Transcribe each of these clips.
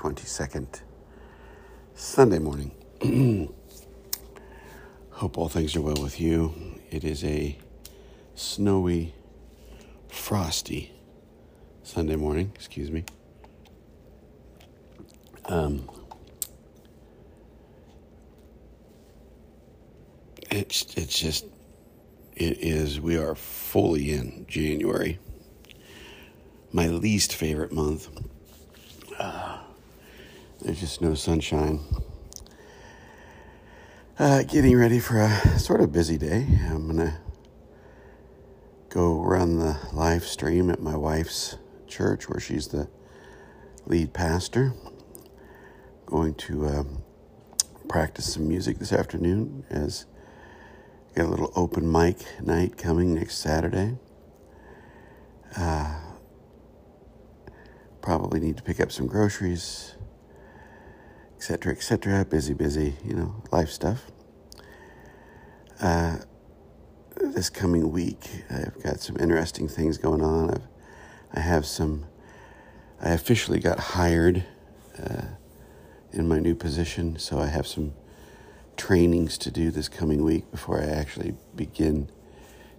22nd, Sunday morning. Hope all things are well with you. It is a snowy, frosty Sunday morning, excuse me. Um, it's it's just it is we are fully in January. My least favorite month. Uh, there's just no sunshine. Uh, getting ready for a sort of busy day. I'm gonna go run the live stream at my wife's church where she's the lead pastor. Going to um, practice some music this afternoon as got a little open mic night coming next Saturday. Uh, probably need to pick up some groceries, etc., etc. Busy, busy, you know, life stuff. Uh, this coming week, I've got some interesting things going on. I've, I have some. I officially got hired uh, in my new position, so I have some trainings to do this coming week before I actually begin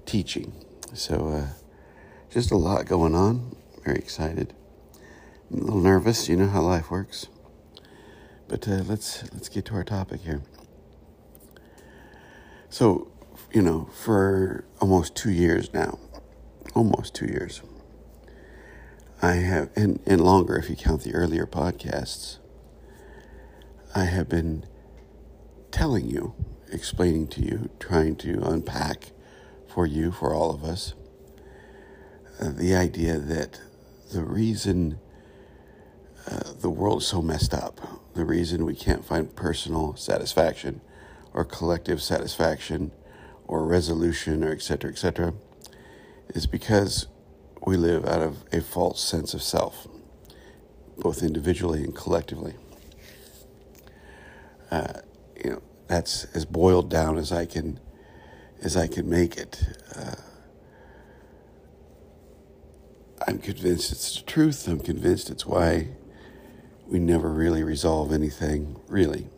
teaching. So, uh, just a lot going on. Very excited. I'm a little nervous. You know how life works. But uh, let's let's get to our topic here. So, you know, for almost two years now, almost two years, I have, and, and longer if you count the earlier podcasts, I have been telling you, explaining to you, trying to unpack for you, for all of us, uh, the idea that the reason uh, the world's so messed up, the reason we can't find personal satisfaction or collective satisfaction or resolution or etc. etc. is because we live out of a false sense of self, both individually and collectively. Uh, you know, that's as boiled down as I can as I can make it. Uh, I'm convinced it's the truth. I'm convinced it's why we never really resolve anything, really.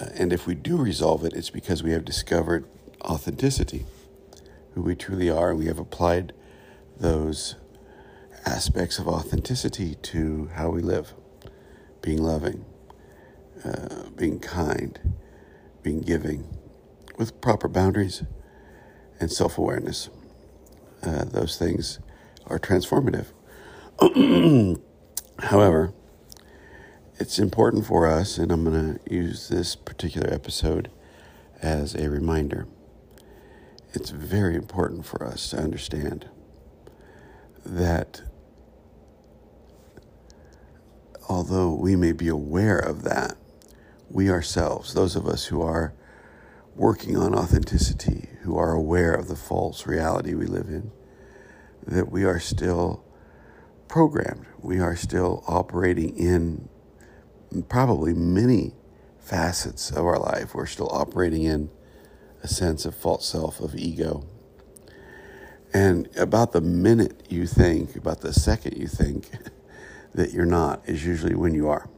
Uh, and if we do resolve it, it's because we have discovered authenticity, who we truly are, and we have applied those aspects of authenticity to how we live being loving, uh, being kind, being giving, with proper boundaries and self awareness. Uh, those things are transformative. However, it's important for us, and I'm going to use this particular episode as a reminder. It's very important for us to understand that although we may be aware of that, we ourselves, those of us who are working on authenticity, who are aware of the false reality we live in, that we are still programmed. We are still operating in probably many facets of our life. We're still operating in a sense of false self, of ego. And about the minute you think, about the second you think that you're not, is usually when you are.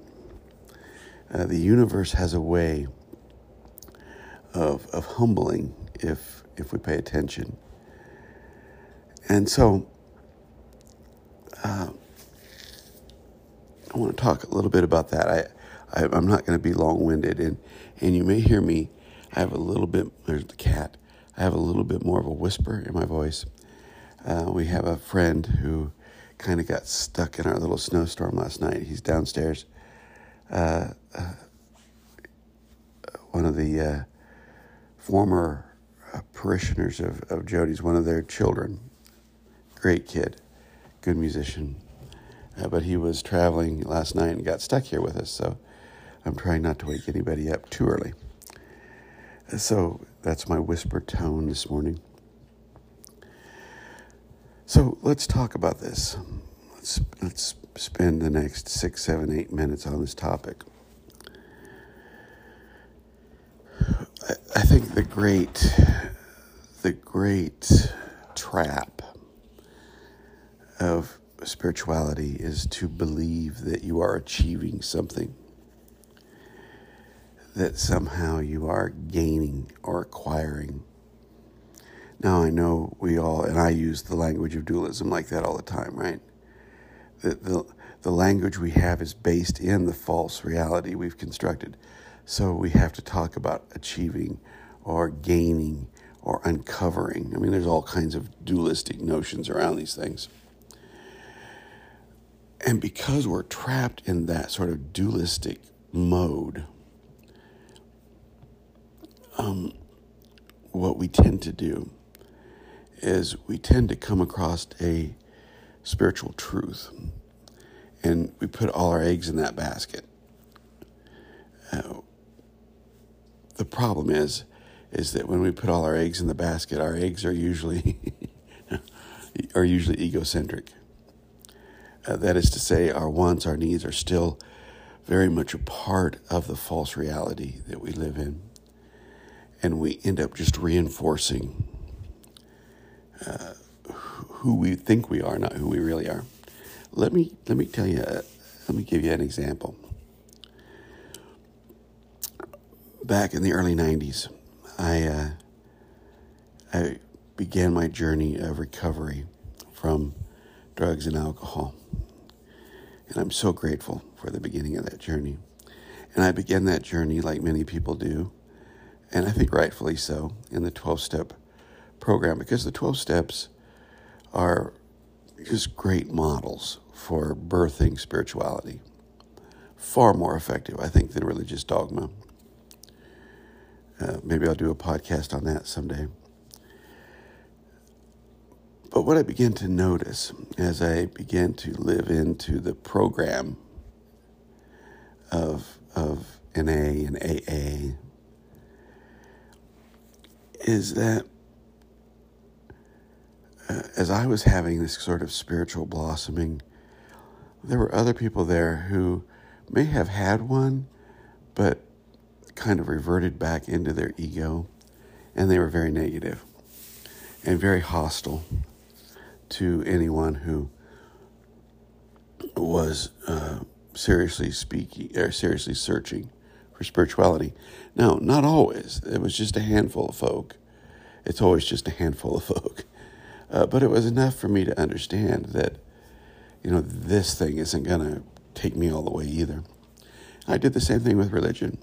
Uh, the universe has a way of, of humbling if, if we pay attention. And so, uh, I want to talk a little bit about that. I, I am not going to be long winded, and and you may hear me. I have a little bit. There's the cat. I have a little bit more of a whisper in my voice. Uh, we have a friend who kind of got stuck in our little snowstorm last night. He's downstairs. Uh, uh, one of the uh, former uh, parishioners of, of Jody's, one of their children. Great kid, good musician. Uh, but he was traveling last night and got stuck here with us, so I'm trying not to wake anybody up too early. So that's my whisper tone this morning. So let's talk about this. Let's, let's spend the next six, seven, eight minutes on this topic. I, I think the great, the great trap of spirituality is to believe that you are achieving something, that somehow you are gaining or acquiring. Now, I know we all, and I use the language of dualism like that all the time, right? The, the, the language we have is based in the false reality we've constructed. So we have to talk about achieving or gaining or uncovering. I mean, there's all kinds of dualistic notions around these things. And because we're trapped in that sort of dualistic mode, um, what we tend to do is we tend to come across a spiritual truth and we put all our eggs in that basket. Uh, the problem is, is that when we put all our eggs in the basket, our eggs are usually are usually egocentric. Uh, that is to say, our wants, our needs are still very much a part of the false reality that we live in. And we end up just reinforcing uh, who we think we are, not who we really are. Let me, let me tell you, uh, let me give you an example. Back in the early 90s, I, uh, I began my journey of recovery from drugs and alcohol. And I'm so grateful for the beginning of that journey. And I began that journey like many people do, and I think rightfully so, in the 12 step program because the 12 steps are just great models for birthing spirituality. Far more effective, I think, than religious dogma. Uh, maybe I'll do a podcast on that someday. But what I began to notice as I began to live into the program of, of NA and AA is that uh, as I was having this sort of spiritual blossoming, there were other people there who may have had one, but kind of reverted back into their ego, and they were very negative and very hostile to anyone who was uh, seriously speaking or seriously searching for spirituality. Now, not always. It was just a handful of folk. It's always just a handful of folk. Uh, but it was enough for me to understand that, you know, this thing isn't going to take me all the way either. I did the same thing with religion.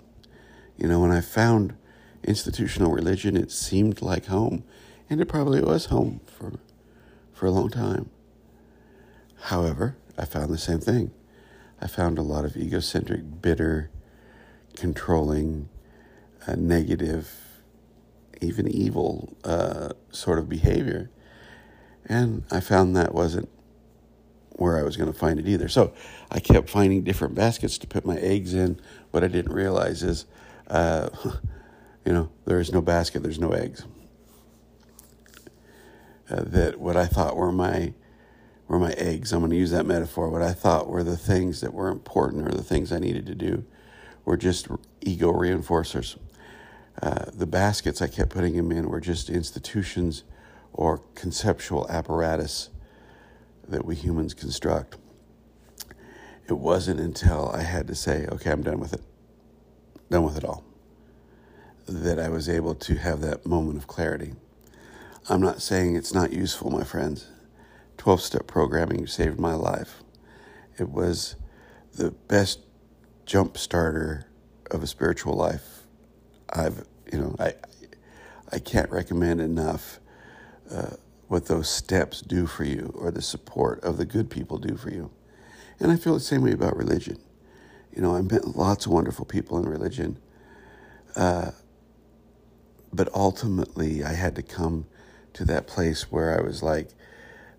You know, when I found institutional religion, it seemed like home, and it probably was home for for a long time. However, I found the same thing. I found a lot of egocentric, bitter, controlling, uh, negative, even evil uh, sort of behavior. And I found that wasn't where I was going to find it either. So I kept finding different baskets to put my eggs in. What I didn't realize is, uh, you know, there is no basket, there's no eggs uh, that what I thought were my were my eggs. I'm going to use that metaphor. What I thought were the things that were important or the things I needed to do were just ego reinforcers. Uh, the baskets I kept putting them in were just institutions or conceptual apparatus that we humans construct. It wasn't until I had to say, okay, I'm done with it, done with it all, that I was able to have that moment of clarity. I'm not saying it's not useful, my friends. 12 step programming saved my life. It was the best jump starter of a spiritual life. I've, you know, I, I can't recommend enough uh, what those steps do for you or the support of the good people do for you. And I feel the same way about religion. You know, I've met lots of wonderful people in religion. Uh, but ultimately, I had to come to that place where I was like,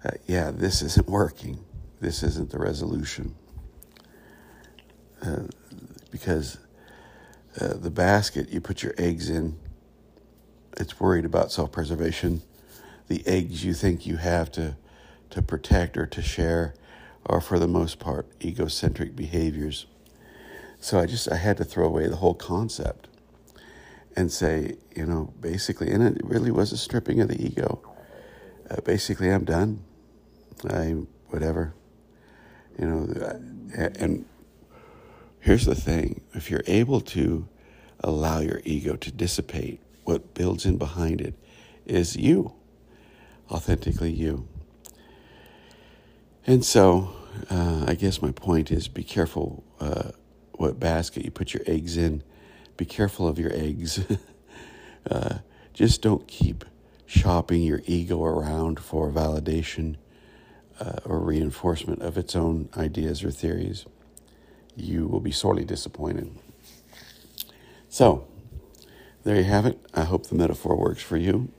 uh, yeah, this isn't working. This isn't the resolution. Uh, because uh, the basket you put your eggs in, it's worried about self preservation. The eggs you think you have to, to protect or to share are, for the most part, egocentric behaviors. So I just I had to throw away the whole concept and say, you know, basically, and it really was a stripping of the ego. uh, basically, I'm done. I, whatever. You know, and here's the thing if you're able to allow your ego to dissipate, what builds in behind it is you, authentically you. And so, uh, I guess my point is be careful uh, what basket you put your eggs in. Be careful of your eggs. uh, just don't keep shopping your ego around for validation uh, or reinforcement of its own ideas or theories. You will be sorely disappointed. So, there you have it. I hope the metaphor works for you.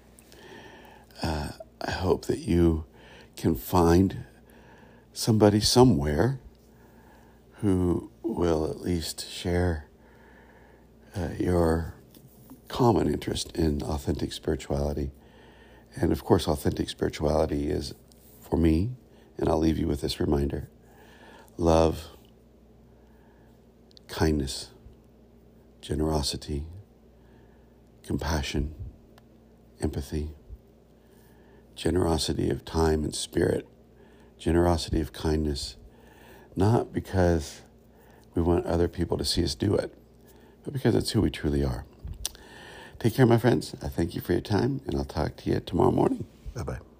Uh, I hope that you can find somebody somewhere who will at least share uh, your common interest in authentic spirituality. And of course, authentic spirituality is for me, and I'll leave you with this reminder love, kindness, generosity, compassion, empathy, generosity of time and spirit generosity of kindness, not because we want other people to see us do it, but because it's who we truly are. Take care, my friends. I thank you for your time, and I'll talk to you tomorrow morning. Bye bye.